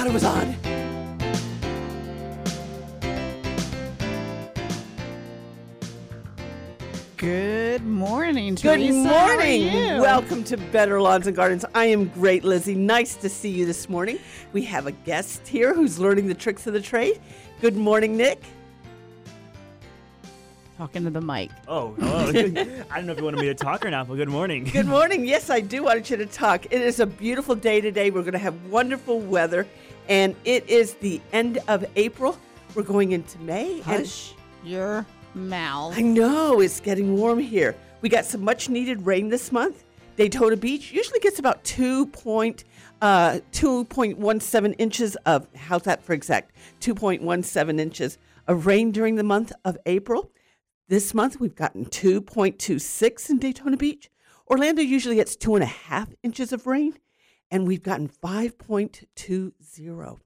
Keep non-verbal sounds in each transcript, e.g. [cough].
thought it was on. Good morning, Good Teresa. How are morning. you? Welcome to Better Lawns and Gardens. I am great, Lizzie. Nice to see you this morning. We have a guest here who's learning the tricks of the trade. Good morning, Nick. Talking to the mic. Oh, hello. Oh, [laughs] I don't know if you wanted me to talk or not, but good morning. Good morning. Yes, I do want you to talk. It is a beautiful day today. We're going to have wonderful weather, and it is the end of April. We're going into May. and- Hush your mouth. I know it's getting warm here. We got some much needed rain this month. Daytona Beach usually gets about 2. Point, uh, 2.17 inches of, how's that for exact? 2.17 inches of rain during the month of April. This month we've gotten 2.26 in Daytona Beach. Orlando usually gets two and a half inches of rain, and we've gotten 5.20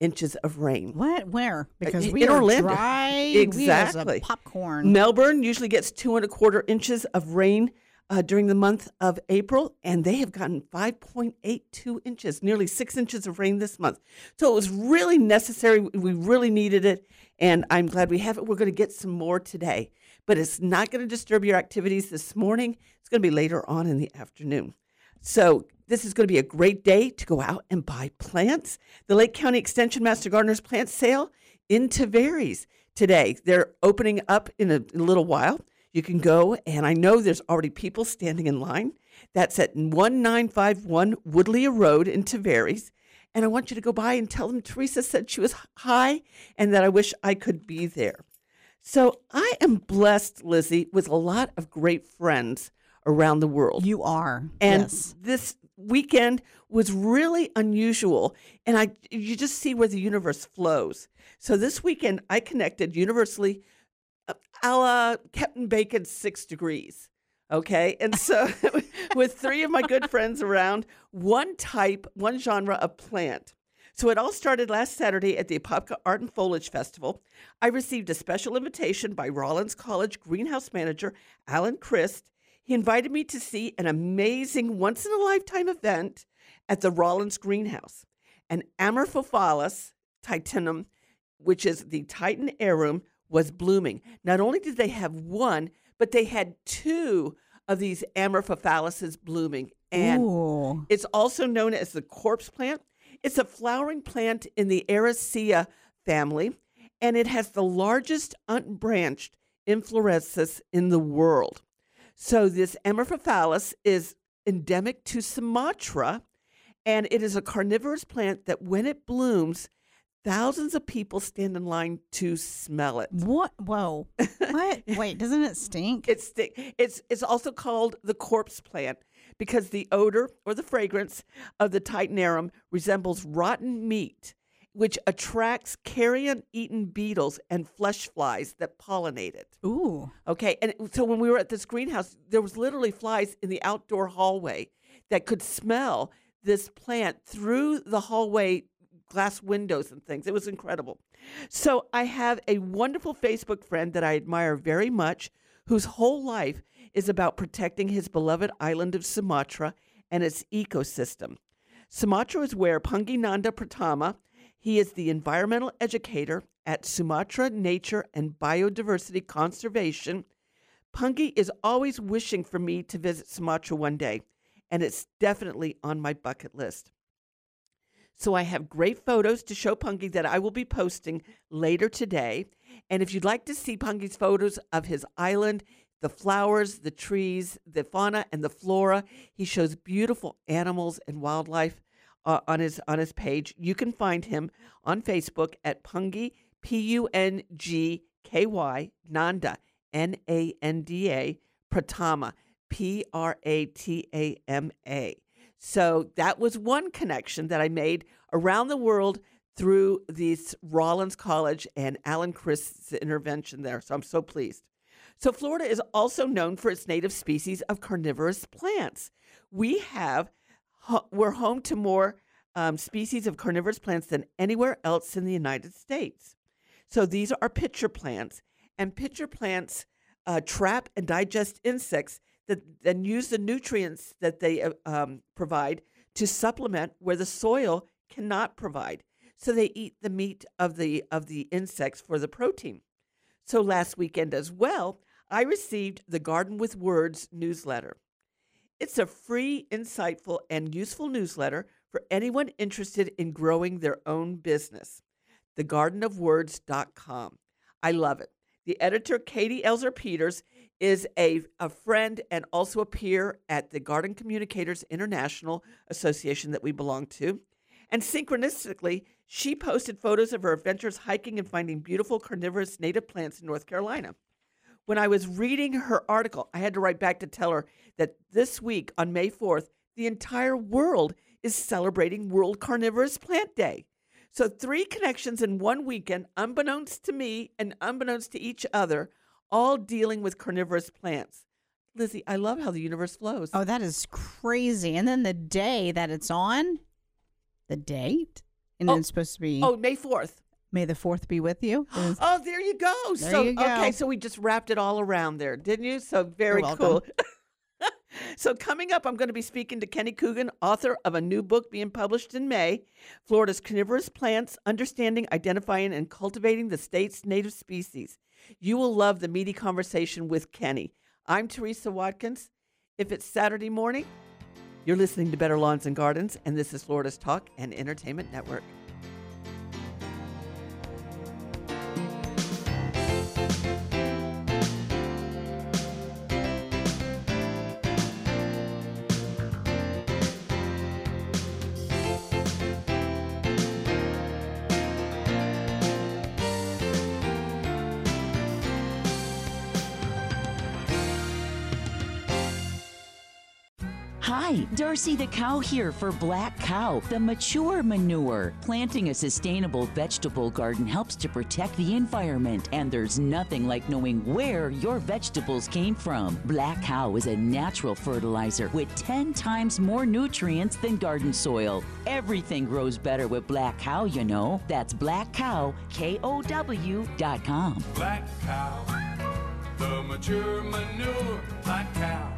inches of rain. What? Where? Because in we are Orlando. dry Exactly. popcorn. Melbourne usually gets two and a quarter inches of rain uh, during the month of April, and they have gotten 5.82 inches, nearly six inches of rain this month. So it was really necessary. We really needed it, and I'm glad we have it. We're going to get some more today, but it's not going to disturb your activities this morning. It's going to be later on in the afternoon. So this is going to be a great day to go out and buy plants. The Lake County Extension Master Gardeners plant sale in Tavares today. They're opening up in a, in a little while. You can go, and I know there's already people standing in line. That's at 1951 Woodley Road in Tavares. And I want you to go by and tell them Teresa said she was hi and that I wish I could be there. So I am blessed, Lizzie, with a lot of great friends around the world. You are. And yes. this weekend was really unusual. And I you just see where the universe flows. So this weekend I connected universally uh, a la Kevin Bacon's six degrees. Okay. And so [laughs] with three of my good [laughs] friends around, one type, one genre of plant. So it all started last Saturday at the Apopka Art and Foliage Festival. I received a special invitation by Rollins College greenhouse manager Alan Christ. He invited me to see an amazing once in a lifetime event at the Rollins Greenhouse. An Amorphophallus titanum, which is the Titan arum, was blooming. Not only did they have one, but they had two of these Amorphophalluses blooming. And Ooh. it's also known as the corpse plant. It's a flowering plant in the Araceae family, and it has the largest unbranched inflorescence in the world. So this Amorphophallus is endemic to Sumatra, and it is a carnivorous plant that when it blooms, thousands of people stand in line to smell it. What? Whoa. what? Wait, doesn't it stink? [laughs] It's it's it's also called the corpse plant because the odor or the fragrance of the Titanarum resembles rotten meat, which attracts carrion-eaten beetles and flesh flies that pollinate it. Ooh. Okay, and so when we were at this greenhouse, there was literally flies in the outdoor hallway that could smell this plant through the hallway glass windows and things. It was incredible. So I have a wonderful Facebook friend that I admire very much, whose whole life is about protecting his beloved island of Sumatra and its ecosystem. Sumatra is where Pungky Nanda Pratama, he is the environmental educator at Sumatra Nature and Biodiversity Conservation. Pungky is always wishing for me to visit Sumatra one day, and it's definitely on my bucket list. So I have great photos to show Pungky that I will be posting later today. And if you'd like to see Pungky's photos of his island, the flowers, the trees, the fauna, and the flora, he shows beautiful animals and wildlife uh, on his on his page. You can find him on Facebook at Pungky P U N G K Y Nanda N A N D A Pratama P R A T A M A. So that was one connection that I made around the world through this Rollins College and Alan Christ's intervention there. So I'm so pleased. So Florida is also known for its native species of carnivorous plants. We have we're home to more um, species of carnivorous plants than anywhere else in the United States. So these are pitcher plants, and pitcher plants uh, trap and digest insects that then use the nutrients that they uh, um, provide to supplement where the soil cannot provide. so they eat the meat of the of the insects for the protein. So last weekend as well, I received the Garden with Words newsletter. It's a free, insightful, and useful newsletter for anyone interested in growing their own business. TheGardenofWords.com. I love it. The editor, Katie Elzer Peters, is a, a friend and also a peer at the Garden Communicators International Association that we belong to. And synchronistically, she posted photos of her adventures hiking and finding beautiful carnivorous native plants in North Carolina. When I was reading her article, I had to write back to tell her that this week on May 4th, the entire world is celebrating World Carnivorous Plant Day. So, three connections in one weekend, unbeknownst to me and unbeknownst to each other, all dealing with carnivorous plants. Lizzie, I love how the universe flows. Oh, that is crazy. And then the day that it's on, the date, and Oh, it's supposed to be Oh, May 4th. May the fourth be with you. Is- Oh, there you go. There so you go. okay, so we just wrapped it all around there, didn't you? So very cool. [laughs] so coming up, I'm going to be speaking to Kenny Coogan, author of a new book being published in May, Florida's Carnivorous Plants: Understanding, Identifying, and Cultivating the State's Native Species. You will love the meaty conversation with Kenny. I'm Teresa Watkins. If it's Saturday morning, you're listening to Better Lawns and Gardens, and this is Florida's Talk and Entertainment Network. Hi, Darcy the cow here for Black Cow, the mature manure. Planting a sustainable vegetable garden helps to protect the environment, and there's nothing like knowing where your vegetables came from. Black Cow is a natural fertilizer with 10 times more nutrients than garden soil. Everything grows better with Black Cow, you know. That's Black Cow, K O W dot com. Black cow, the mature manure, black cow.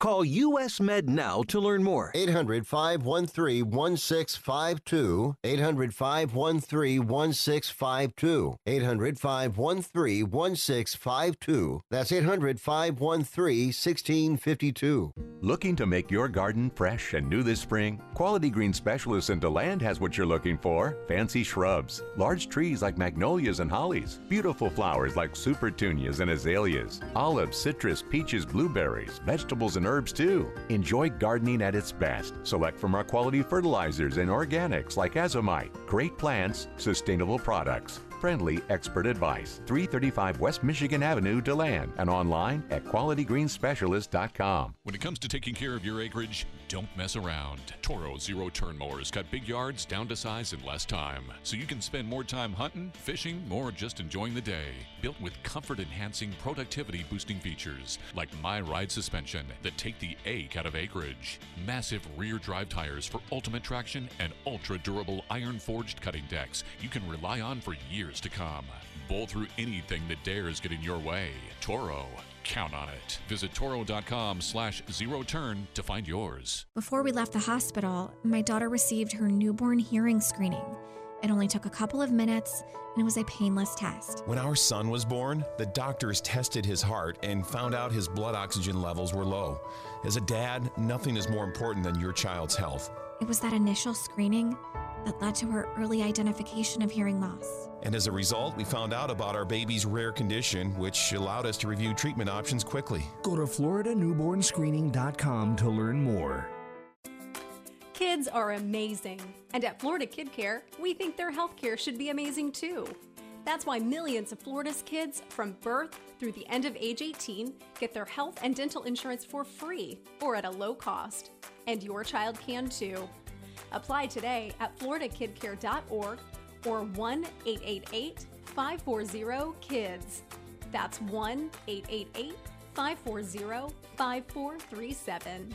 Call US Med now to learn more. 800 513 1652. 800 513 1652. 800 513 1652. That's 800 513 1652. Looking to make your garden fresh and new this spring? Quality Green Specialist in DeLand has what you're looking for. Fancy shrubs, large trees like magnolias and hollies, beautiful flowers like supertunias and azaleas, olives, citrus, peaches, blueberries, vegetables and herbs too. Enjoy gardening at its best. Select from our quality fertilizers and organics like azomite. Great plants, sustainable products. Friendly expert advice. 335 West Michigan Avenue, DeLand, and online at qualitygreenspecialist.com. When it comes to taking care of your acreage, don't mess around. Toro zero turn mowers cut big yards down to size in less time, so you can spend more time hunting, fishing, or just enjoying the day. Built with comfort enhancing, productivity boosting features like My Ride suspension that take the ache out of acreage, massive rear drive tires for ultimate traction, and ultra durable iron forged cutting decks you can rely on for years to come. Bowl through anything that dares get in your way. Toro. Count on it. Visit toro.com slash zero turn to find yours. Before we left the hospital, my daughter received her newborn hearing screening. It only took a couple of minutes, and it was a painless test. When our son was born, the doctors tested his heart and found out his blood oxygen levels were low. As a dad, nothing is more important than your child's health. It was that initial screening that led to her early identification of hearing loss. And as a result, we found out about our baby's rare condition, which allowed us to review treatment options quickly. Go to FloridaNewbornScreening.com to learn more. Kids are amazing. And at Florida Kid Care, we think their health care should be amazing too. That's why millions of Florida's kids from birth through the end of age 18 get their health and dental insurance for free or at a low cost. And your child can too. Apply today at floridakidcare.org or 1 888 540 KIDS. That's 1 888 540 5437.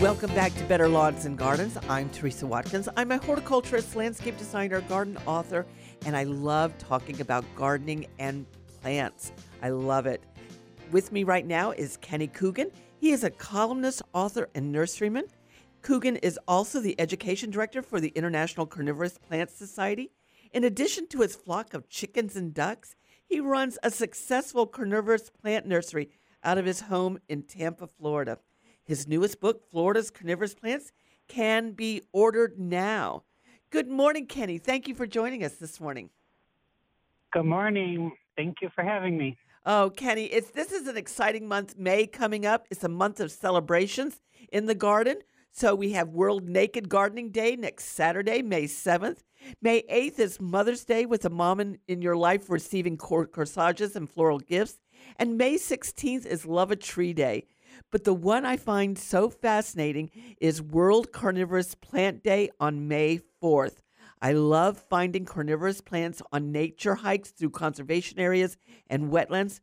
Welcome back to Better Lawns and Gardens. I'm Teresa Watkins. I'm a horticulturist, landscape designer, garden author, and I love talking about gardening and plants. I love it. With me right now is Kenny Coogan. He is a columnist, author, and nurseryman. Coogan is also the education director for the International Carnivorous Plant Society. In addition to his flock of chickens and ducks, he runs a successful carnivorous plant nursery out of his home in Tampa, Florida. His newest book, Florida's Carnivorous Plants, can be ordered now. Good morning, Kenny. Thank you for joining us this morning. Good morning. Thank you for having me. Oh, Kenny, it's this is an exciting month. May coming up. It's a month of celebrations in the garden. So we have World Naked Gardening Day next Saturday, May 7th. May 8th is Mother's Day with a mom in, in your life receiving corsages and floral gifts. And May 16th is Love a Tree Day. But the one I find so fascinating is World Carnivorous Plant Day on May 4th. I love finding carnivorous plants on nature hikes through conservation areas and wetlands.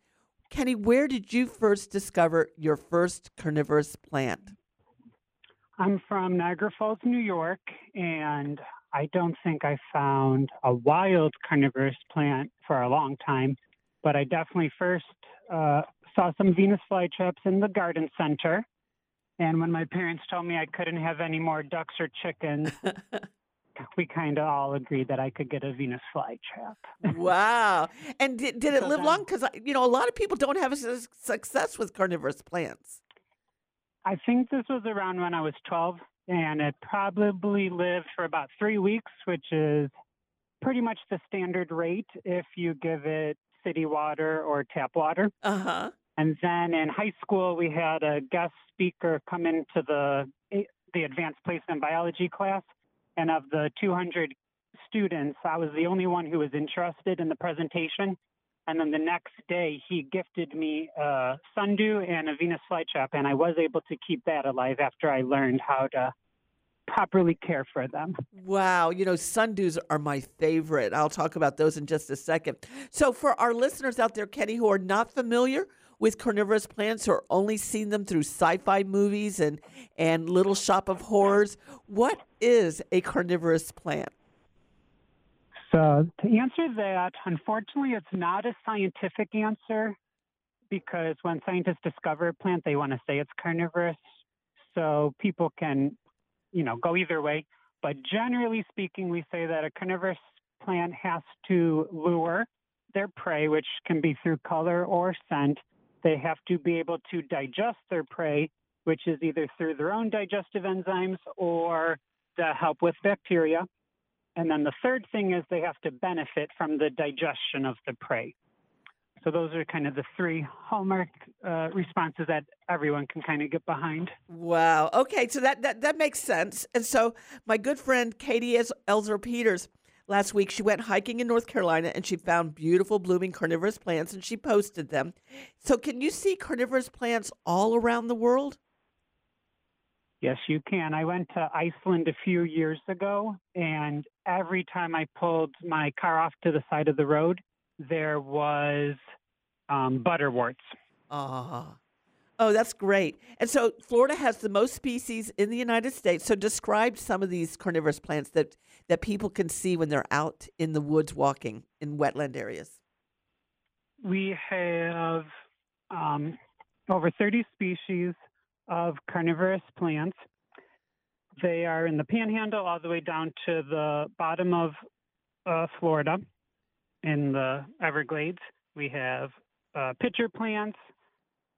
Kenny, where did you first discover your first carnivorous plant? I'm from Niagara Falls, New York, and I don't think I found a wild carnivorous plant for a long time, but I definitely first uh, saw some Venus flytraps in the garden center. And when my parents told me I couldn't have any more ducks or chickens, [laughs] we kind of all agreed that I could get a Venus flytrap. wow. And did, did it So live then- long? Because, you know, a lot of people don't have success with carnivorous plants. I think this was around when I was 12, and it probably lived for about three weeks, which is pretty much the standard rate if you give it city water or tap water. Uh huh. And then in high school, we had a guest speaker come into the the advanced placement biology class, and of the 200 students, I was the only one who was interested in the presentation. And then the next day, he gifted me uh, a sundew and a Venus flytrap, and I was able to keep that alive after I learned how to properly care for them. Wow, you know, sundews are my favorite. I'll talk about those in just a second. So, for our listeners out there, Kenny, who are not familiar with carnivorous plants or only seen them through sci-fi movies and and Little Shop of Horrors, what is a carnivorous plant? So, to answer that, unfortunately, it's not a scientific answer because when scientists discover a plant, they want to say it's carnivorous. So, people can, you know, go either way. But generally speaking, we say that a carnivorous plant has to lure their prey, which can be through color or scent. They have to be able to digest their prey, which is either through their own digestive enzymes or the help with bacteria. And then the third thing is they have to benefit from the digestion of the prey. So those are kind of the three hallmark uh, responses that everyone can kind of get behind. Wow. Okay, so that, that that makes sense. And so my good friend Katie Elzer Peters last week she went hiking in North Carolina and she found beautiful blooming carnivorous plants and she posted them. So can you see carnivorous plants all around the world? Yes, you can. I went to Iceland a few years ago, and every time I pulled my car off to the side of the road, there was um, butterworts. Ah. Oh, that's great. And so Florida has the most species in the United States. So describe some of these carnivorous plants that that people can see when they're out in the woods walking in wetland areas. We have um, over 30 species of carnivorous plants. They are in the panhandle all the way down to the bottom of uh, Florida in the Everglades. We have uh, pitcher plants.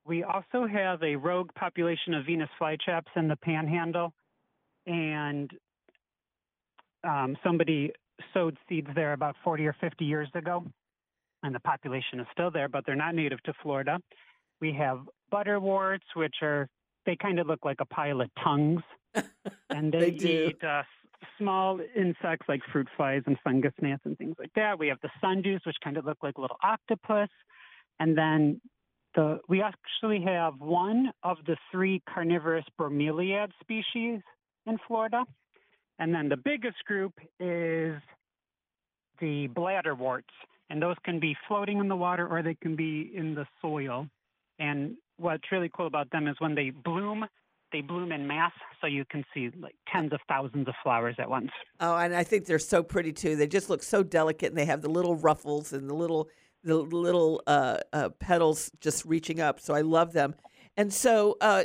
We also have a rogue population of Venus flytraps in the panhandle. And um, somebody sowed seeds there about 40 or 50 years ago. And the population is still there, but they're not native to Florida. We have butterworts, which are, they kind of look like a pile of tongues. [laughs] and they, They eat uh, small insects like fruit flies and fungus gnats and things like that. We have the sundews, which kind of look like little octopus. And then the we actually have one of the three carnivorous bromeliad species in Florida. And then the biggest group is the bladderworts. And those can be floating in the water or they can be in the soil. And what's really cool about them is when they bloom, they bloom in mass, so you can see like tens of thousands of flowers at once. Oh, and I think they're so pretty too. They just look so delicate, and they have the little ruffles and the little the little uh, uh, petals just reaching up. So I love them. And so uh,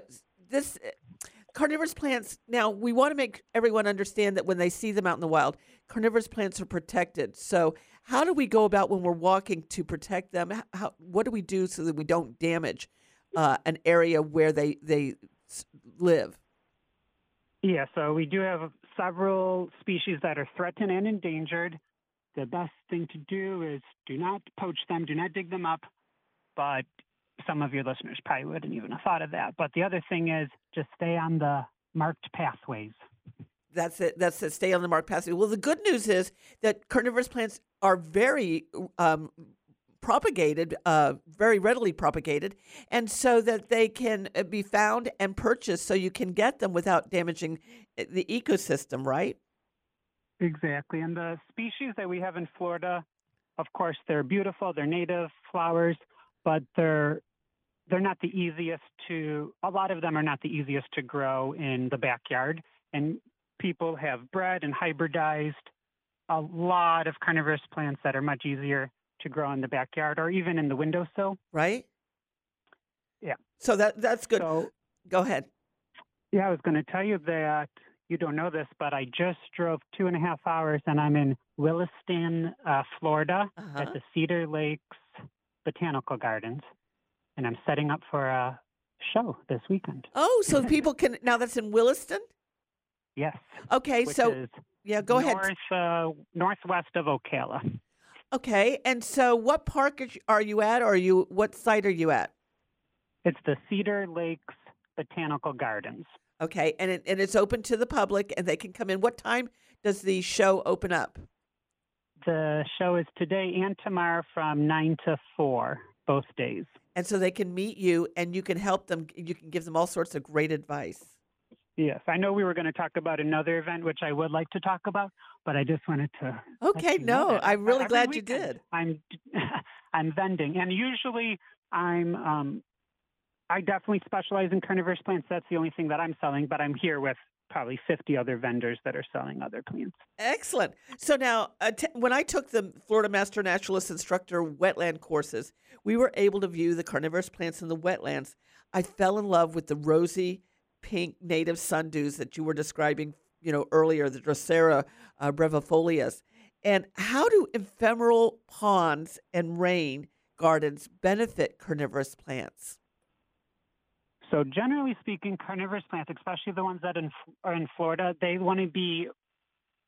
this carnivorous plants. Now we want to make everyone understand that when they see them out in the wild, carnivorous plants are protected. So how do we go about when we're walking to protect them? How, what do we do so that we don't damage uh, an area where they they live? Yeah, so we do have several species that are threatened and endangered. The best thing to do is do not poach them, do not dig them up. But some of your listeners probably wouldn't even have thought of that. But the other thing is just stay on the marked pathways. That's it. That's it. Stay on the marked pathway. Well, the good news is that carnivorous plants are very um, propagated, uh, very readily propagated, and so that they can uh, be found and purchased, so you can get them without damaging uh, the ecosystem. Right? Exactly. And the species that we have in Florida, of course, they're beautiful, they're native flowers, but they're they're not the easiest to a lot of them are not the easiest to grow in the backyard. And people have bred and hybridized a lot of carnivorous plants that are much easier to grow in the backyard or even in the windowsill. Right? Yeah. So that that's good. So- Go ahead. Yeah, I was going to tell you that you don't know this, but I just drove two and a half hours and I'm in Williston, uh, Florida Uh-huh. at the Cedar Lakes Botanical Gardens. And I'm setting up for a show this weekend. Oh, so [laughs] people can now. That's in Williston. Yes. Okay, so yeah, go ahead. north, Uh, northwest of Ocala. Okay, and so what park is- are you at, or are you what site are you at? It's the Cedar Lakes Botanical Gardens. Okay, and it, and it's open to the public, and they can come in. What time does the show open up? The show is today and tomorrow from 9 to 4, both days. And so they can meet you, and you can help them. You can give them all sorts of great advice. Yes, I know we were going to talk about another event, which I would like to talk about, but I just wanted to. Okay, no, I'm really every glad you did. I'm [laughs] I'm vending, and usually I'm um, I definitely specialize in carnivorous plants. That's the only thing that I'm selling, but I'm here with probably 50 other vendors that are selling other plants. Excellent. So now, uh, t- when I took the Florida Master Naturalist Instructor wetland courses, we were able to view the carnivorous plants in the wetlands. I fell in love with the rosy pink native sundews that you were describing, you know, earlier, the Drosera uh, brevifolias. And how do ephemeral ponds and rain gardens benefit carnivorous plants? So generally speaking, carnivorous plants, especially the ones that in, are in Florida, they want to be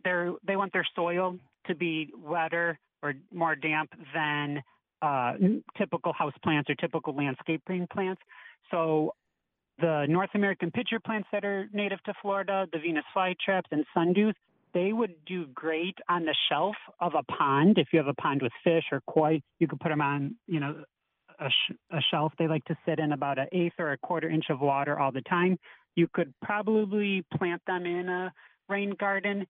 they're, they want their soil to be wetter or more damp than uh, typical house plants or typical landscaping plants. So the North American pitcher plants that are native to Florida, the Venus flytraps and sundews, they would do great on the shelf of a pond. If you have a pond with fish or koi, you could put them on, you know, a, sh- a shelf. They like to sit in about an eighth or a quarter inch of water all the time. You could probably plant them in a rain garden.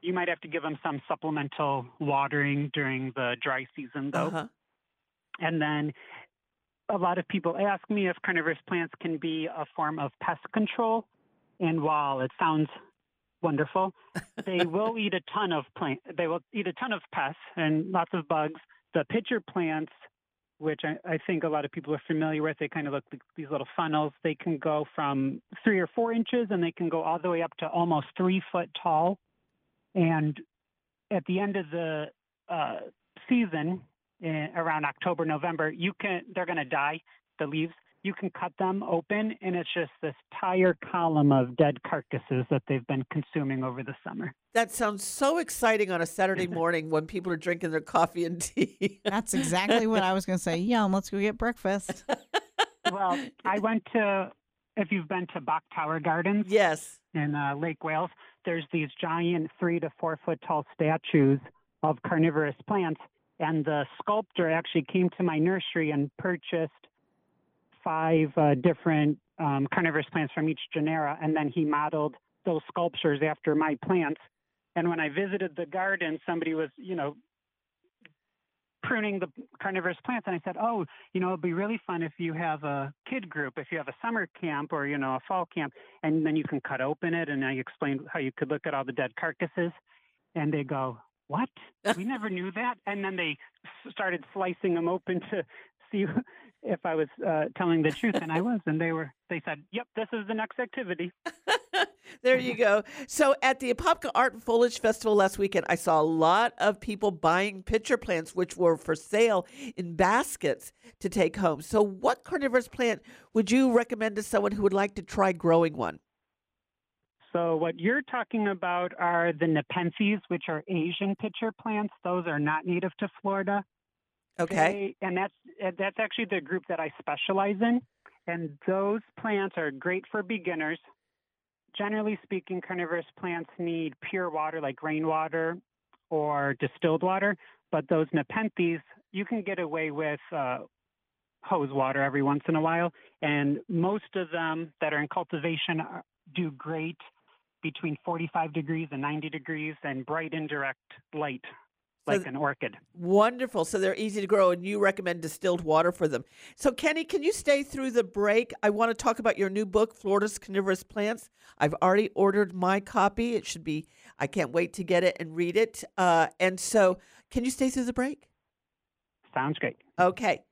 You might have to give them some supplemental watering during the dry season, though. Uh-huh. And then a lot of people ask me if carnivorous plants can be a form of pest control. And while it sounds wonderful, [laughs] they will eat a ton of plant. They will eat a ton of pests and lots of bugs. The pitcher plants, which I, I think a lot of people are familiar with, they kind of look like these little funnels. They can go from three or four inches, and they can go all the way up to almost three foot tall. And at the end of the uh, season, in, around October, November, you can they're going to die. The leaves. You can cut them open, and it's just this entire column of dead carcasses that they've been consuming over the summer. That sounds so exciting on a Saturday [laughs] morning when people are drinking their coffee and tea. That's [laughs] exactly what I was going to say. Yum, let's go get breakfast. well, I went to, if you've been to Bok Tower Gardens. Yes. In uh, Lake Wales, there's these giant three to four foot tall statues of carnivorous plants. And the sculptor actually came to my nursery and purchased five uh, different um, carnivorous plants from each genera. And then he modeled those sculptures after my plants. And when I visited the garden, somebody was, you know, pruning the carnivorous plants. And I said, oh, you know, it'd be really fun if you have a kid group, if you have a summer camp or, you know, a fall camp, and then you can cut open it. And I explained how you could look at all the dead carcasses. And they go, what? [laughs] We never knew that. And then they started slicing them open to see if I was uh, telling the truth, and I was. And they were. They said, "Yep, this is the next activity." [laughs] there you go. So at the Apopka Art and Foliage Festival last weekend, I saw a lot of people buying pitcher plants, which were for sale in baskets to take home. So, what carnivorous plant would you recommend to someone who would like to try growing one? So, what you're talking about are the Nepenthes, which are Asian pitcher plants. Those are not native to Florida. Okay. They, and that's that's actually the group that I specialize in. And those plants are great for beginners. Generally speaking, carnivorous plants need pure water like rainwater or distilled water. But those Nepenthes, you can get away with uh, hose water every once in a while. And most of them that are in cultivation are, do great between 45 degrees and 90 degrees and bright indirect light like So- an orchid. Wonderful. So they're easy to grow, and you recommend distilled water for them. So, Kenny, can you stay through the break? I want to talk about your new book, Florida's Carnivorous Plants. I've already ordered my copy. It should be, I can't wait to get it and read it. Uh, and so, can you stay through the break? Sounds great. Okay.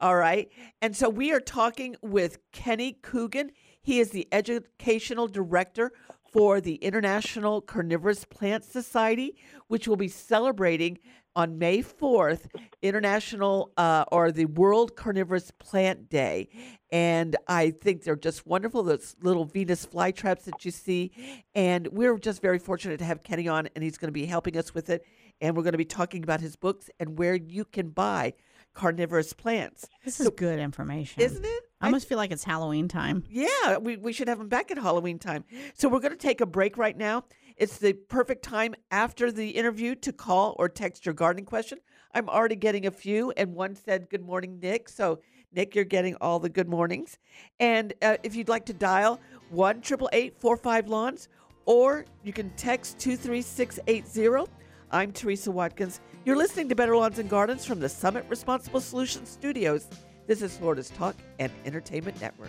All right. And so we are talking with Kenny Coogan. He is the educational director for the International Carnivorous Plant Society, which will be celebrating on May 4th, International uh, or the World Carnivorous Plant Day. And I think they're just wonderful, those little Venus flytraps that you see. And we're just very fortunate to have Kenny on, and he's going to be helping us with it. And we're going to be talking about his books and where you can buy carnivorous plants. This is good information. Isn't it? I almost feel like it's Halloween time. Yeah, we, we should have them back at Halloween time. So we're going to take a break right now. It's the perfect time after the interview to call or text your gardening question. I'm already getting a few, and one said, Good morning, Nick. So, Nick, you're getting all the good mornings. And uh, if you'd like to dial 1 888 Lawns, or you can text 23680. I'm Teresa Watkins. You're listening to Better Lawns and Gardens from the Summit Responsible Solutions Studios. This is Florida's Talk and Entertainment Network.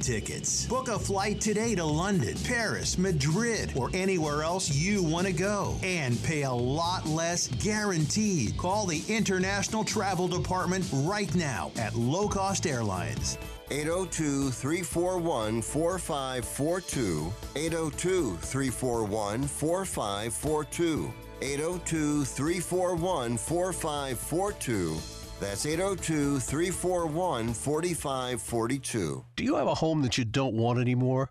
tickets. Book a flight today to London, Paris, Madrid, or anywhere else you want to go and pay a lot less guaranteed. Call the International Travel Department right now at Low Cost Airlines. 802 341 4542. 802 341 4542. 802 341 4542. That's 802 341 4542. Do you have a home that you don't want anymore?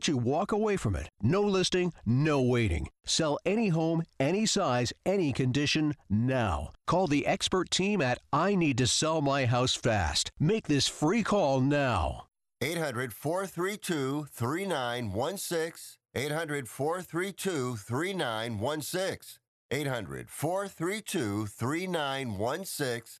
let you walk away from it. No listing, no waiting. Sell any home, any size, any condition now. Call the expert team at I Need to Sell My House Fast. Make this free call now. 800 432 3916. 800 432 3916. 800 432 3916.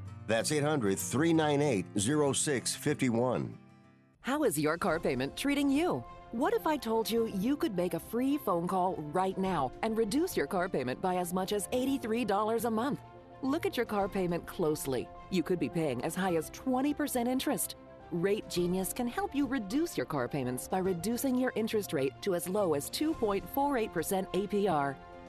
That's 800 398 0651. How is your car payment treating you? What if I told you you could make a free phone call right now and reduce your car payment by as much as $83 a month? Look at your car payment closely. You could be paying as high as 20% interest. Rate Genius can help you reduce your car payments by reducing your interest rate to as low as 2.48% APR.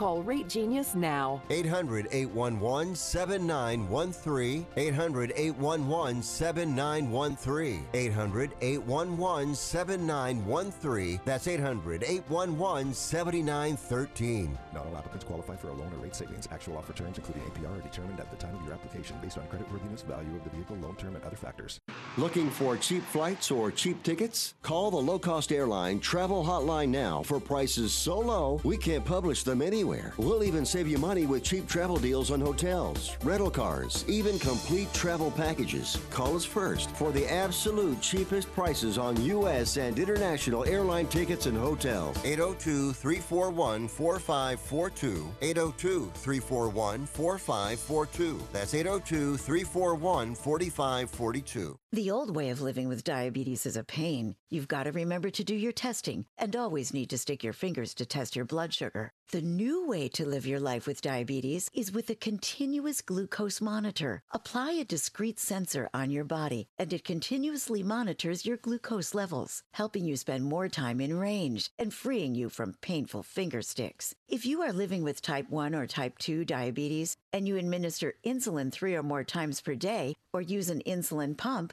Call Rate Genius now. 800 811 7913. 800 811 7913. 800 811 7913. That's 800 811 7913. Not all applicants qualify for a loan or rate savings. Actual offer terms, including APR, are determined at the time of your application based on creditworthiness, value of the vehicle, loan term, and other factors. Looking for cheap flights or cheap tickets? Call the low cost airline travel hotline now for prices so low we can't publish them anywhere. We'll even save you money with cheap travel deals on hotels, rental cars, even complete travel packages. Call us first for the absolute cheapest prices on U.S. and international airline tickets and hotels. 802 341 4542. 802 341 4542. That's 802 341 4542. The old way of living with diabetes is a pain. You've got to remember to do your testing and always need to stick your fingers to test your blood sugar. The new way to live your life with diabetes is with a continuous glucose monitor. Apply a discrete sensor on your body, and it continuously monitors your glucose levels, helping you spend more time in range and freeing you from painful finger sticks. If you are living with type 1 or type 2 diabetes and you administer insulin three or more times per day or use an insulin pump,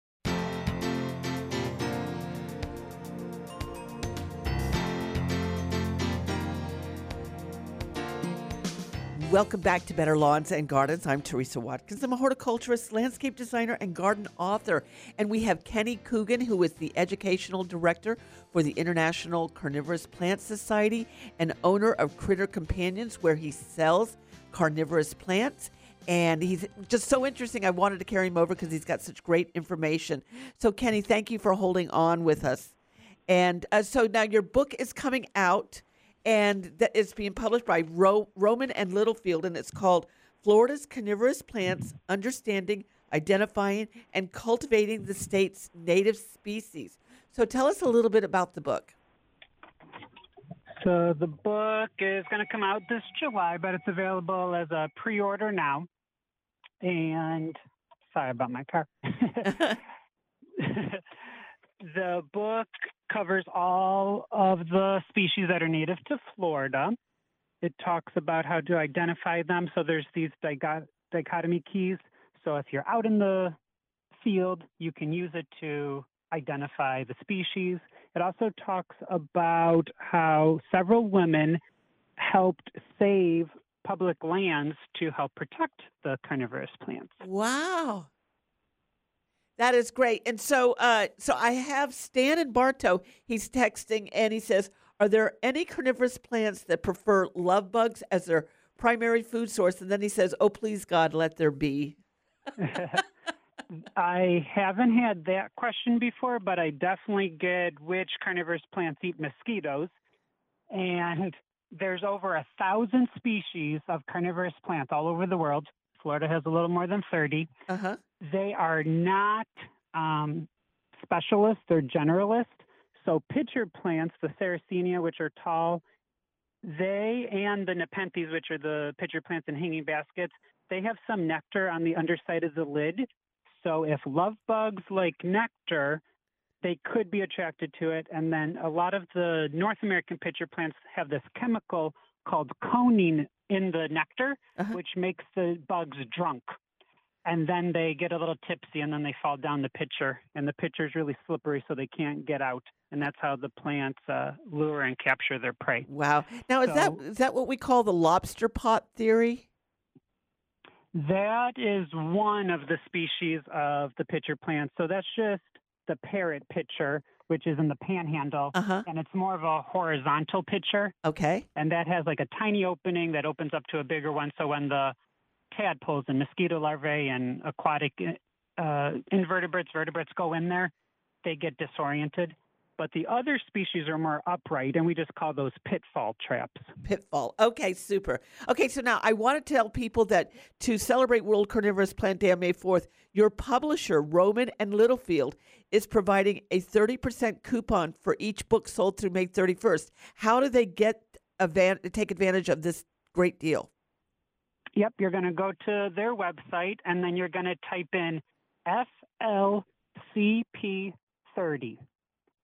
Welcome back to Better Lawns and Gardens. I'm Teresa Watkins. I'm a horticulturist, landscape designer, and garden author. And we have Kenny Coogan, who is the educational director for the International Carnivorous Plant Society and owner of Critter Companions, where he sells carnivorous plants. And he's just so interesting. I wanted to carry him over because he's got such great information. So, Kenny, thank you for holding on with us. And uh, so now your book is coming out and that is being published by Ro- Rowman and Littlefield, and it's called Florida's Carnivorous Plants Understanding, Identifying, and Cultivating the State's Native Species. So tell us a little bit about the book. So the book is going to come out this July, but it's available as a pre-order now. And Sorry about my car. [laughs] [laughs] [laughs] the book covers all of the species that are native to Florida. It talks about how to identify them. So there's these dichotomy keys. So if you're out in the field, you can use it to identify the species. It also talks about how several women helped save public lands to help protect the carnivorous plants. Wow. That is great. And so uh so I have Stan and Bartow. He's texting and he says, "Are there any carnivorous plants that prefer love bugs as their primary food source?" And then he says, "Oh please God, let there be." [laughs] I haven't had that question before, but I definitely get which carnivorous plants eat mosquitoes. And there's over a thousand species of carnivorous plants all over the world. Florida has a little more than 30. Uh-huh. They are not um, specialists, they're generalists. So pitcher plants, the Sarracenia, which are tall, they and the Nepenthes, which are the pitcher plants in hanging baskets, they have some nectar on the underside of the lid. So if love bugs like nectar, they could be attracted to it. And then a lot of the North American pitcher plants have this chemical called coniine in the nectar, which makes the bugs drunk. And then they get a little tipsy and then they fall down the pitcher. And the pitcher is really slippery, so they can't get out. And that's how the plants uh, lure and capture their prey. Wow. Now is that So- is that what we call the lobster pot theory? That is one of the species of the pitcher plant. So that's just the parrot pitcher, which is in the panhandle. Uh-huh. And it's more of a horizontal pitcher. Okay. And that has like a tiny opening that opens up to a bigger one. So when the tadpoles and mosquito larvae and aquatic uh, invertebrates, vertebrates go in there, they get disoriented. But the other species are more upright, and we just call those pitfall traps. Pitfall. Okay, super. Okay, so now I want to tell people that to celebrate World Carnivorous Plant Day on May 4th, your publisher, Rowman and Littlefield, is providing a 30% coupon for each book sold through May 31st. How do they get advan- take advantage of this great deal? Yep, you're going to go to their website and then you're going to type in FLCP30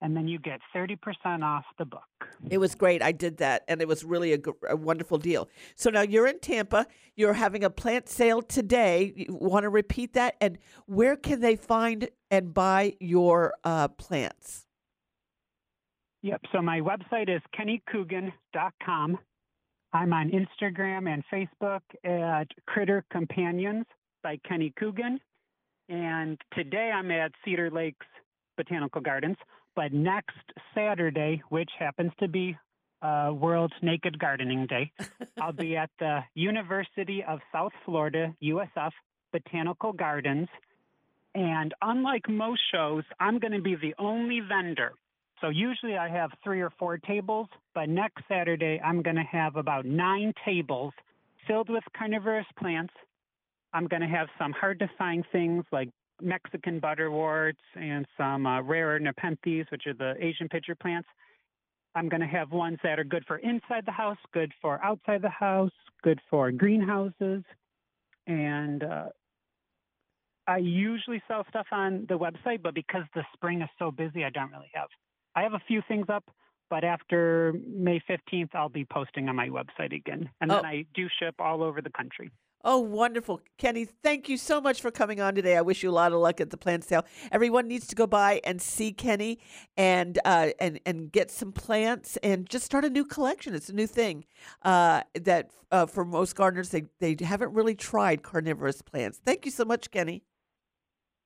and then you get 30% off the book. It was great. I did that, and it was really a, a wonderful deal. So now you're in Tampa. You're having a plant sale today. You want to repeat that? And where can they find and buy your uh, plants? Yep, so my website is kennycoogan.com. I'm on Instagram and Facebook at Critter Companions by Kenny Coogan. And today I'm at Cedar Lakes Botanical Gardens. But next Saturday, which happens to be uh, World Naked Gardening Day, [laughs] I'll be at the University of South Florida, USF Botanical Gardens. And unlike most shows, I'm going to be the only vendor. So usually I have three or four tables, but next Saturday I'm going to have about nine tables filled with carnivorous plants. I'm going to have some hard to find things like Mexican butterworts and some uh, rarer Nepenthes, which are the Asian pitcher plants. I'm going to have ones that are good for inside the house, good for outside the house, good for greenhouses. And uh, I usually sell stuff on the website, but because the spring is so busy, I don't really have. I have a few things up, but after May 15th, I'll be posting on my website again. And then Oh. I do ship all over the country. Oh, wonderful. Kenny, thank you so much for coming on today. I wish you a lot of luck at the plant sale. Everyone needs to go by and see Kenny and uh, and and get some plants and just start a new collection. It's a new thing uh, that uh, for most gardeners they, they haven't really tried carnivorous plants. Thank you so much, Kenny.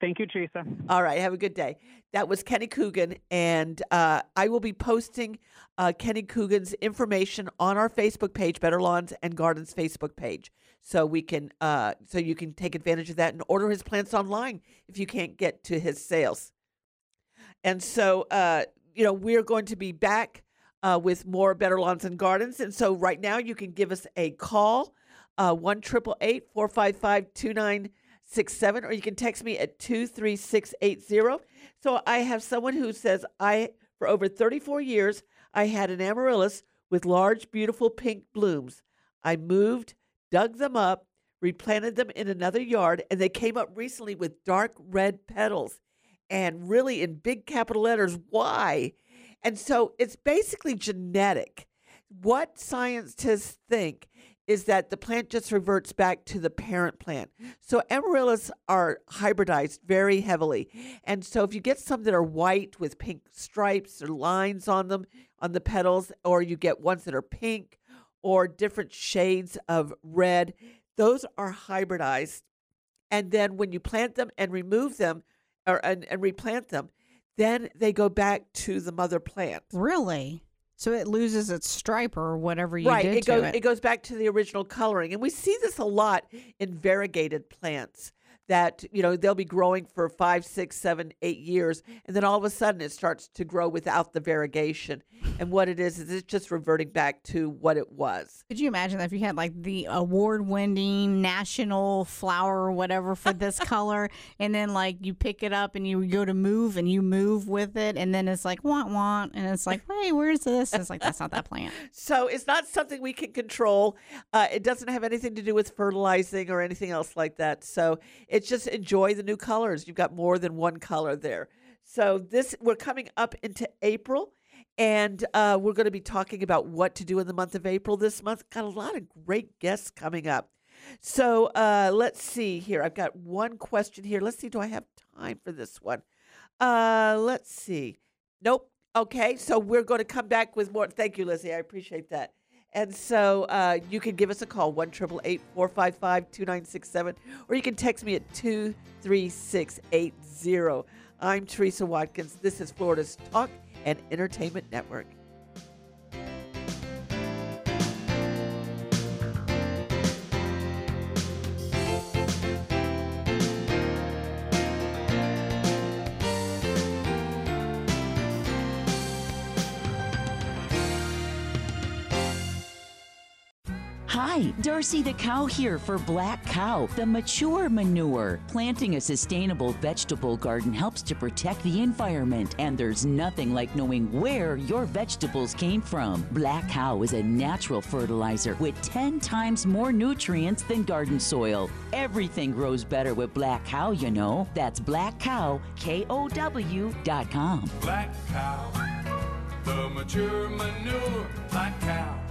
Thank you, Teresa. All right, have a good day. That was Kenny Coogan, and uh, I will be posting uh, Kenny Coogan's information on our Facebook page, Better Lawns and Gardens Facebook page, so we can uh, so you can take advantage of that and order his plants online if you can't get to his sales. And so, uh, you know, we're going to be back uh, with more Better Lawns and Gardens. And so, right now, you can give us a call, uh, one triple eight four five five two nine six seven, or you can text me at two three six eight zero. So, I have someone who says, I for over thirty four years, I had an amaryllis with large, beautiful pink blooms. I moved, dug them up, replanted them in another yard, and they came up recently with dark red petals and really in big capital letters, why? And so it's basically genetic. What scientists think is that the plant just reverts back to the parent plant. So amaryllis are hybridized very heavily. And so if you get some that are white with pink stripes or lines on them on the petals, or you get ones that are pink or different shades of red, those are hybridized. And then when you plant them and remove them or and, and replant them, then they go back to the mother plant. Really? So it loses its stripe or whatever you right. did it to goes it. it goes back to the original coloring, and we see this a lot in variegated plants. That you know they'll be growing for five, six, seven, eight years, and then all of a sudden it starts to grow without the variegation. And what it is is it's just reverting back to what it was. Could you imagine that if you had like the award winning national flower or whatever for this [laughs] color, and then like you pick it up and you go to move and you move with it, and then it's like want want, and it's like, hey, where's this? And it's like that's not that plant. [laughs] So it's not something we can control. Uh, it doesn't have anything to do with fertilizing or anything else like that. So it's just enjoy the new colors. You've got more than one color there. So this we're coming up into April, and uh, we're going to be talking about what to do in the month of April this month. Got a lot of great guests coming up. So uh, let's see here. I've got one question here. Let's see. Do I have time for this one? Uh, let's see. Nope. Okay. So we're going to come back with more. Thank you, Lizzie. I appreciate that. And so uh, you can give us a call, 1 455 2967, or you can text me at 23680. I'm Teresa Watkins. This is Florida's Talk and Entertainment Network. Hi, Darcy the Cow here for Black Cow, the mature manure. Planting a sustainable vegetable garden helps to protect the environment, and there's nothing like knowing where your vegetables came from. Black Cow is a natural fertilizer with 10 times more nutrients than garden soil. Everything grows better with Black Cow, you know. That's Black Cow, K O W dot com. Black cow, the mature manure. Black cow.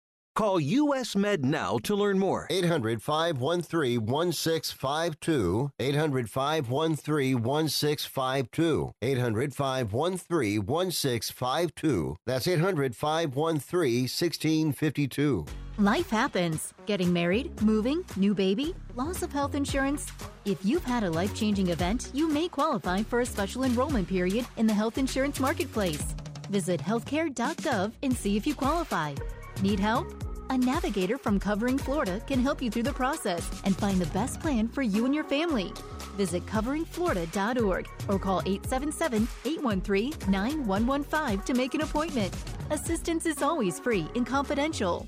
Call US Med now to learn more. 800 513 1652. 800 513 1652. 800 513 1652. That's 800 513 1652. Life happens. Getting married, moving, new baby, loss of health insurance. If you've had a life changing event, you may qualify for a special enrollment period in the health insurance marketplace. Visit healthcare.gov and see if you qualify. Need help? A navigator from Covering Florida can help you through the process and find the best plan for you and your family. Visit coveringflorida.org or call 877 813 9115 to make an appointment. Assistance is always free and confidential.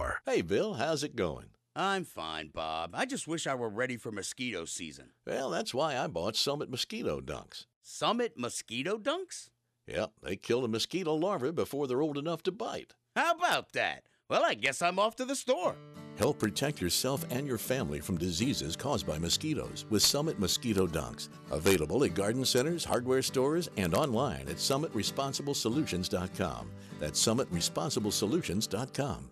Hey, Bill, how's it going? I'm fine, Bob. I just wish I were ready for mosquito season. Well, that's why I bought Summit Mosquito Dunks. Summit mosquito dunks? Yep, they kill the mosquito larvae before they're old enough to bite. How about that? Well, I guess I'm off to the store. Help protect yourself and your family from diseases caused by mosquitoes with Summit Mosquito Dunks. Available at garden centers, hardware stores, and online at summitresponsibleSolutions.com. That's summitresponsibleSolutions.com.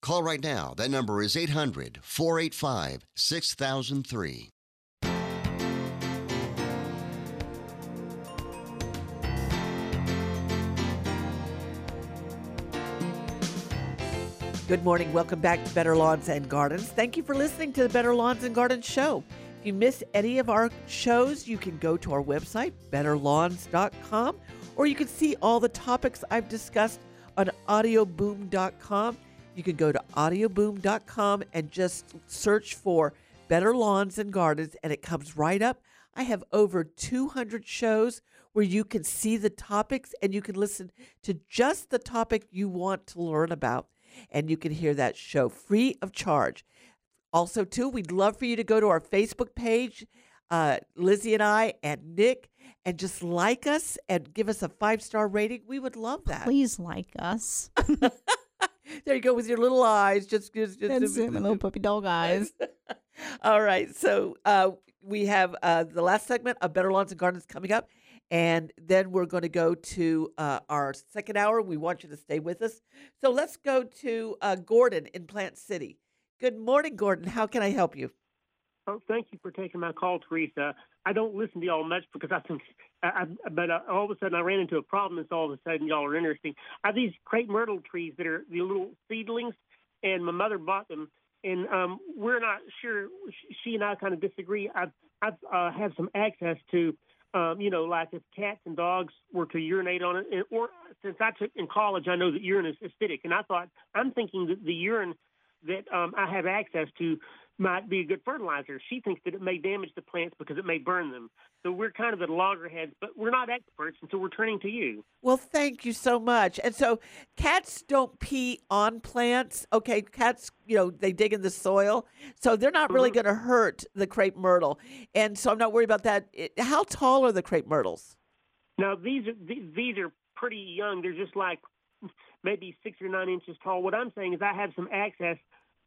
Call right now. That number is 800 485 6003. Good morning. Welcome back to Better Lawns and Gardens. Thank you for listening to the Better Lawns and Gardens show. If you miss any of our shows, you can go to our website, betterlawns.com, or you can see all the topics I've discussed on audioboom.com. You can go to audioboom.com and just search for Better Lawns and Gardens, and it comes right up. I have over 200 shows where you can see the topics and you can listen to just the topic you want to learn about and you can hear that show free of charge. Also, too, we'd love for you to go to our Facebook page, uh, Lizzie and I and Nick, and just like us and give us a five star rating. We would love that. Please like us. [laughs] [laughs] there you go with your little eyes. Just, just, just That's it, my little puppy dog eyes. [laughs] All right. So uh, we have uh, the last segment of Better Lawns and Gardens coming up. And then we're going to go to uh, our second hour. We want you to stay with us. So let's go to uh, Gordon in Plant City. Good morning, Gordon. How can I help you? Oh, thank you for taking my call, Teresa. I don't listen to y'all much because I think, I, I, but uh, all of a sudden I ran into a problem, and so all of a sudden y'all are interesting. I have these crepe myrtle trees that are the little seedlings, and my mother bought them, and um, we're not sure. She and I kind of disagree. I've I've uh, had some access to um, you know, like if cats and dogs were to urinate on it, or since I took in college, I know that urine is acidic, and I thought I'm thinking that the urine that um, I have access to might be a good fertilizer. She thinks that it may damage the plants because it may burn them. So we're kind of at loggerheads, but we're not experts, and so we're turning to you. Well, thank you so much. And so cats don't pee on plants. Okay, cats, you know, they dig in the soil, so they're not really Mhm. going to hurt the crepe myrtle. And so I'm not worried about that. It- how tall are the crepe myrtles? Now these are th- these are pretty young. They're just like maybe six or nine inches tall. What I'm saying is I have some access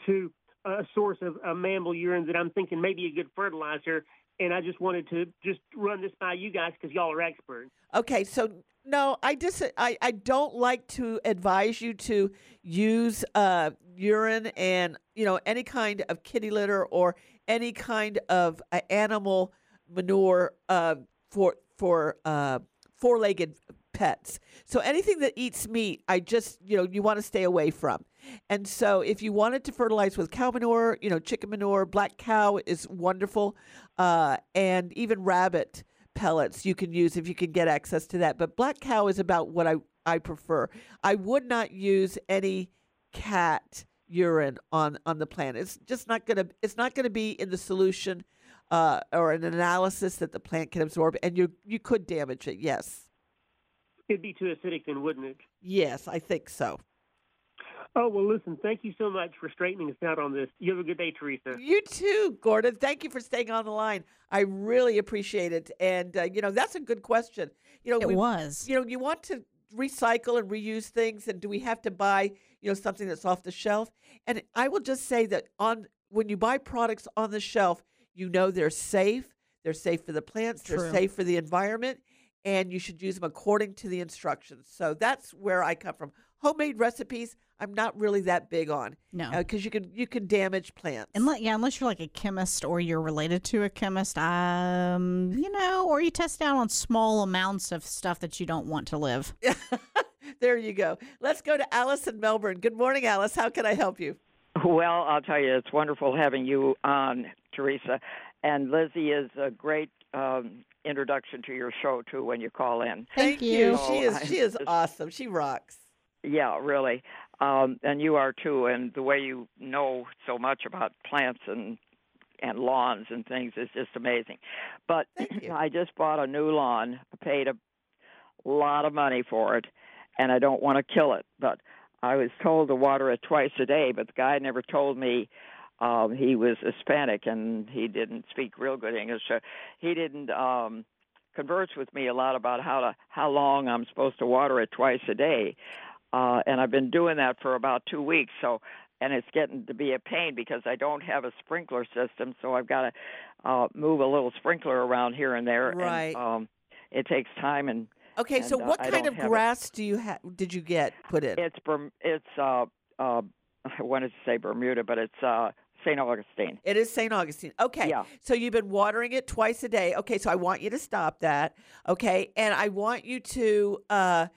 to a source of uh, mammal urine that I'm thinking may be a good fertilizer, and I just wanted to just run this by you guys because y'all are experts. Okay, so no, I dis- I, I don't like to advise you to use uh, urine and you know any kind of kitty litter or any kind of uh, animal manure uh, for for uh, four-legged pets. So anything that eats meat, I just you know you want to stay away from. And so if you wanted to fertilize with cow manure, you know chicken manure, black cow is wonderful, uh, and even rabbit pellets you can use if you can get access to that. But black cow is about what I, I prefer. I would not use any cat urine on, on the plant. It's just not gonna it's not gonna be in the solution uh, or an analysis that the plant can absorb and you you could damage it, yes. It'd be too acidic, then, wouldn't it? Yes, I think so. Oh well, listen. Thank you so much for straightening us out on this. You have a good day, Teresa. You too, Gordon. Thank you for staying on the line. I really appreciate it. And uh, you know, that's a good question. You know, It we- was. You know, you want to recycle and reuse things, and do we have to buy you know something that's off the shelf? And I will just say that on when you buy products on the shelf, you know they're safe. They're safe for the plants. They're safe for the environment. And you should use them according to the instructions. So that's where I come from. Homemade recipes, I'm not really that big on. No. because you can you can damage plants. Unless, yeah, unless you're like a chemist or you're related to a chemist, um, you know, or you test out on small amounts of stuff that you don't want to live. [laughs] there you go. Let's go to Alice in Melbourne. Good morning, Alice. How can I help you? Well, I'll tell you, it's wonderful having you on, Teresa. And Lizzie is a great um, introduction to your show too when you call in. Thank you. So She is I she is awesome. She rocks. Yeah, really. Um, and you are too. And the way you know so much about plants and and lawns and things is just amazing. But [clears throat] I just bought a new lawn. I paid a lot of money for it, and I don't want to kill it. But I was told to water it twice a day. But the guy never told me um, he was Hispanic and he didn't speak real good English. So he didn't um, converse with me a lot about how to how long I'm supposed to water it twice a day. Uh, and I've been doing that for about two weeks. So, and it's getting to be a pain because I don't have a sprinkler system. So I've got to uh, move a little sprinkler around here and there. Right. And, um, it takes time and. Okay, and, so uh, what I kind of have it. grass do you have? Did you get put in? It's it's uh uh [laughs] I wanted to say Bermuda, but it's uh St. Augustine. It is St. Augustine. Okay. Yeah. So you've been watering it twice a day. Okay. So I want you to stop that. Okay. And I want you to, uh,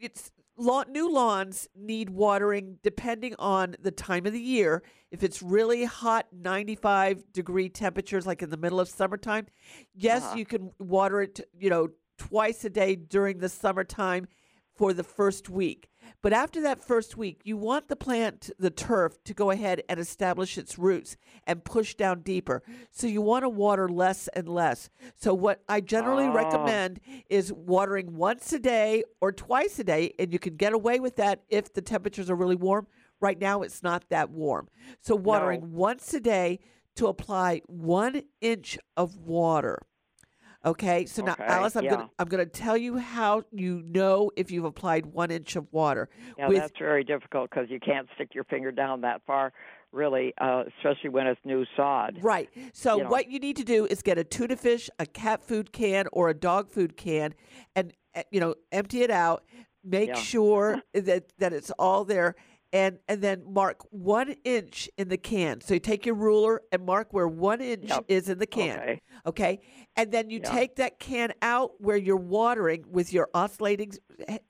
it's lawn, new lawns need watering depending on the time of the year. If it's really hot, 95 degree temperatures, like in the middle of summertime, yes, Uh-huh. you can water it, you know, twice a day during the summertime for the first week. But after that first week, you want the plant, the turf, to go ahead and establish its roots and push down deeper. So you want to water less and less. So what I generally Oh. recommend is watering once a day or twice a day, and you can get away with that if the temperatures are really warm. Right now, it's not that warm. So watering once a day to apply one inch of water. Okay, so now Alice, I'm yeah. gonna I'm gonna tell you how you know if you've applied one inch of water. Yeah, with that's very difficult because you can't stick your finger down that far, really, uh, especially when it's new sod. Right. So You know. what you need to do is get a tuna fish, a cat food can, or a dog food can, and uh, you know empty it out. Make Yeah. sure that that it's all there, and and then mark one inch in the can. So you take your ruler and mark where one inch Yep. is in the can. Okay. Okay. And then you Yeah. take that can out where you're watering with your oscillating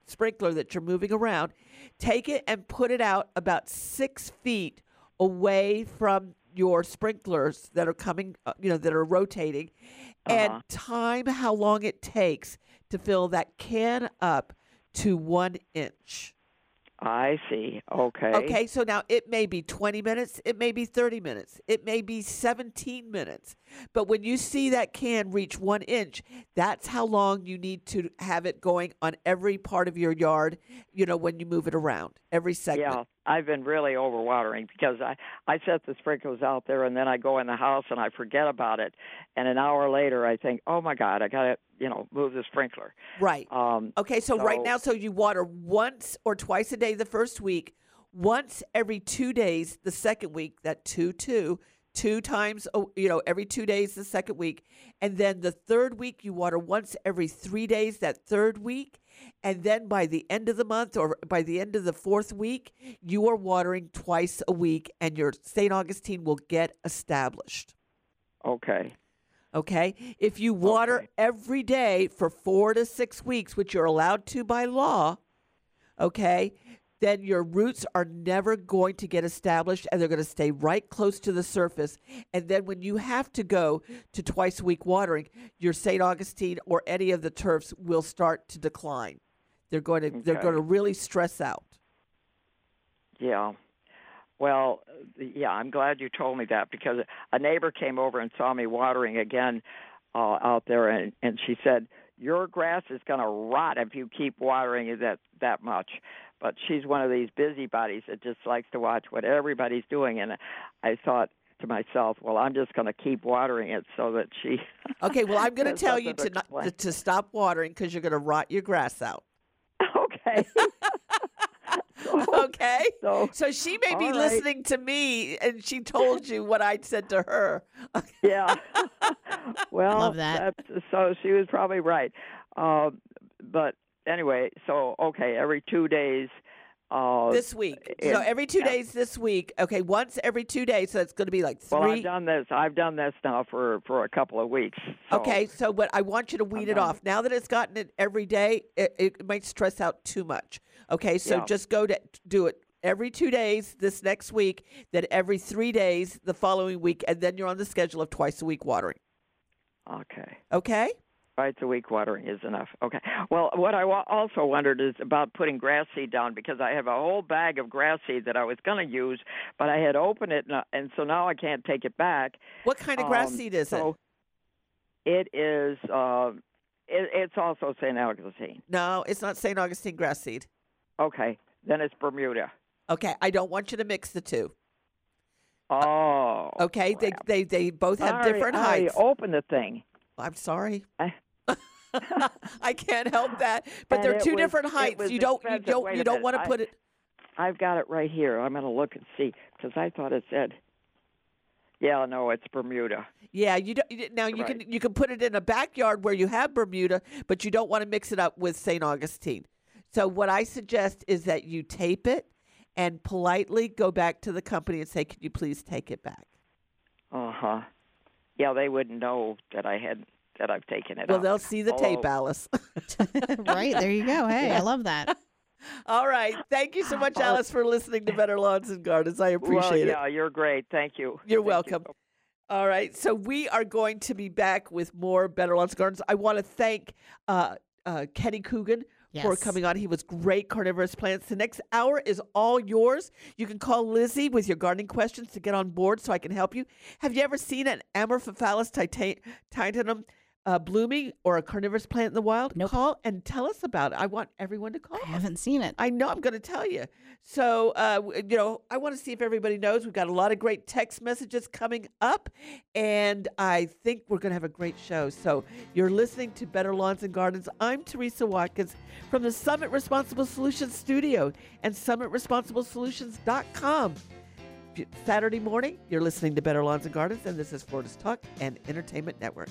sprinkler that you're moving around. Take it and put it out about six feet away from your sprinklers that are coming, uh, you know, that are rotating, Uh-huh. and time how long it takes to fill that can up to one inch. I see. Okay. Okay, so now it may be 20 minutes, it may be 30 minutes, it may be 17 minutes. But when you see that can reach one inch, that's how long you need to have it going on every part of your yard, you know, when you move it around, every segment. Yeah, I've been really overwatering because I I set the sprinklers out there and then I go in the house and I forget about it, and an hour later I think, oh my God, I got to you know move the sprinkler. Right. Um, Okay, so, right now, so you water once or twice a day the first week, once every two days the second week, that two, two, two times, oh, you know, every two days the second week. And then the third week, you water once every three days that third week. And then by the end of the month or by the end of the fourth week, you are watering twice a week and your St. Augustine will get established. Okay. Okay. If you water every day for four to six weeks, which you're allowed to by law, okay, then your roots are never going to get established and they're going to stay right close to the surface. And then when you have to go to twice a week watering, your St. Augustine or any of the turfs will start to decline. They're going to they're going to really stress out. Yeah. Well, yeah, I'm glad you told me that because a neighbor came over and saw me watering again uh, out there, and and she said your grass is going to rot if you keep watering it that that much. But she's one of these busybodies that just likes to watch what everybody's doing, and I thought to myself, well, I'm just going to keep watering it so that she. [laughs] Okay, well, I'm going to tell you to not, to stop watering because you're going to rot your grass out. [laughs] Okay. [laughs] [laughs] okay. So, she may be all right. listening to me, and she told you what I said to her. [laughs] yeah. [laughs] Well, Love that. That's, so she was probably right. Uh, but anyway, so okay, every two days. Uh, this week. in- so every two yeah. days this week. Okay, once every two days. So it's going to be like three. Well, I've done this. I've done this now for for a couple of weeks. So, Okay, so but I want you to weed it done. off. Now that it's gotten it every day, it, it might stress out too much. Okay, so Yeah. just go to do it every two days this next week, then every three days the following week, and then you're on the schedule of twice a week watering. Okay. Okay. Twice a week watering is enough. Okay. Well, what I wa- also wondered is about putting grass seed down because I have a whole bag of grass seed that I was going to use, but I had opened it, and, and so now I can't take it back. What kind of grass Um, seed is so it is. Uh, it, it's also St. Augustine. No, it's not St. Augustine grass seed. Okay. Then it's Bermuda. Okay, I don't want you to mix the two. Oh. Okay, they, they they both have Sorry, different I heights. opened the thing. I'm sorry. I [laughs] can't help that, but they're two was- different heights. was You don't you don't you don't want to put it. I've got it right here. I'm going to look and see because I thought it said. Yeah, no, it's Bermuda. Yeah, you don't. you- Now you Right. can you can put it in a backyard where you have Bermuda, but you don't want to mix it up with St. Augustine. So what I suggest is that you tape it and politely go back to the company and say, "Can you please take it back?" Uh huh. Yeah, they wouldn't know that I had that I've taken it. Well, out. they'll see the tape, Alice. [laughs] right there you go. Hey, I love that. [laughs] All right. Thank you so much, Alice, for listening to Better Lawns and Gardens. I appreciate well, it. yeah, you're great. Thank you. You're Thank you. welcome. All right. So we are going to be back with more Better Lawns and Gardens. I want to thank uh, uh, Kenny Coogan for coming on. He was great carnivorous plants. The next hour is all yours. You can call Lizzie with your gardening questions to get on board so I can help you. Have you ever seen an Amorphophallus tita- titanum uh, blooming or a carnivorous plant in the wild? Call and tell us about it. I want everyone to call. I haven't seen it. I know. I'm going to tell you. So, uh, you know, I want to see if everybody knows. We've got a lot of great text messages coming up, and I think we're going to have a great show. So, you're listening to Better Lawns and Gardens. I'm Teresa Watkins from the Summit Responsible Solutions Studio and SummitResponsibleSolutions.com. Saturday morning, you're listening to Better Lawns and Gardens, and this is Florida's Talk and Entertainment Network.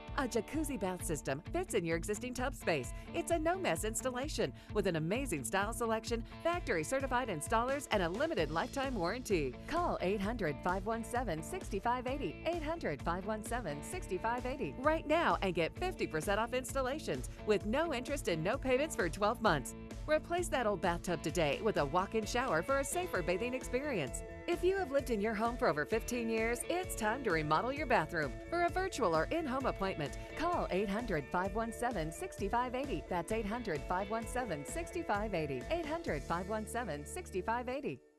A jacuzzi bath system fits in your existing tub space. It's a no mess installation with an amazing style selection, factory certified installers, and a limited lifetime warranty. Call 800 517 6580. 800 517 6580 right now and get 50% off installations with no interest and no payments for 12 months. Replace that old bathtub today with a walk in shower for a safer bathing experience. If you have lived in your home for over 15 years, it's time to remodel your bathroom. For a virtual or in home appointment, call 800 517 6580. That's 800 517 6580. 800 517 6580.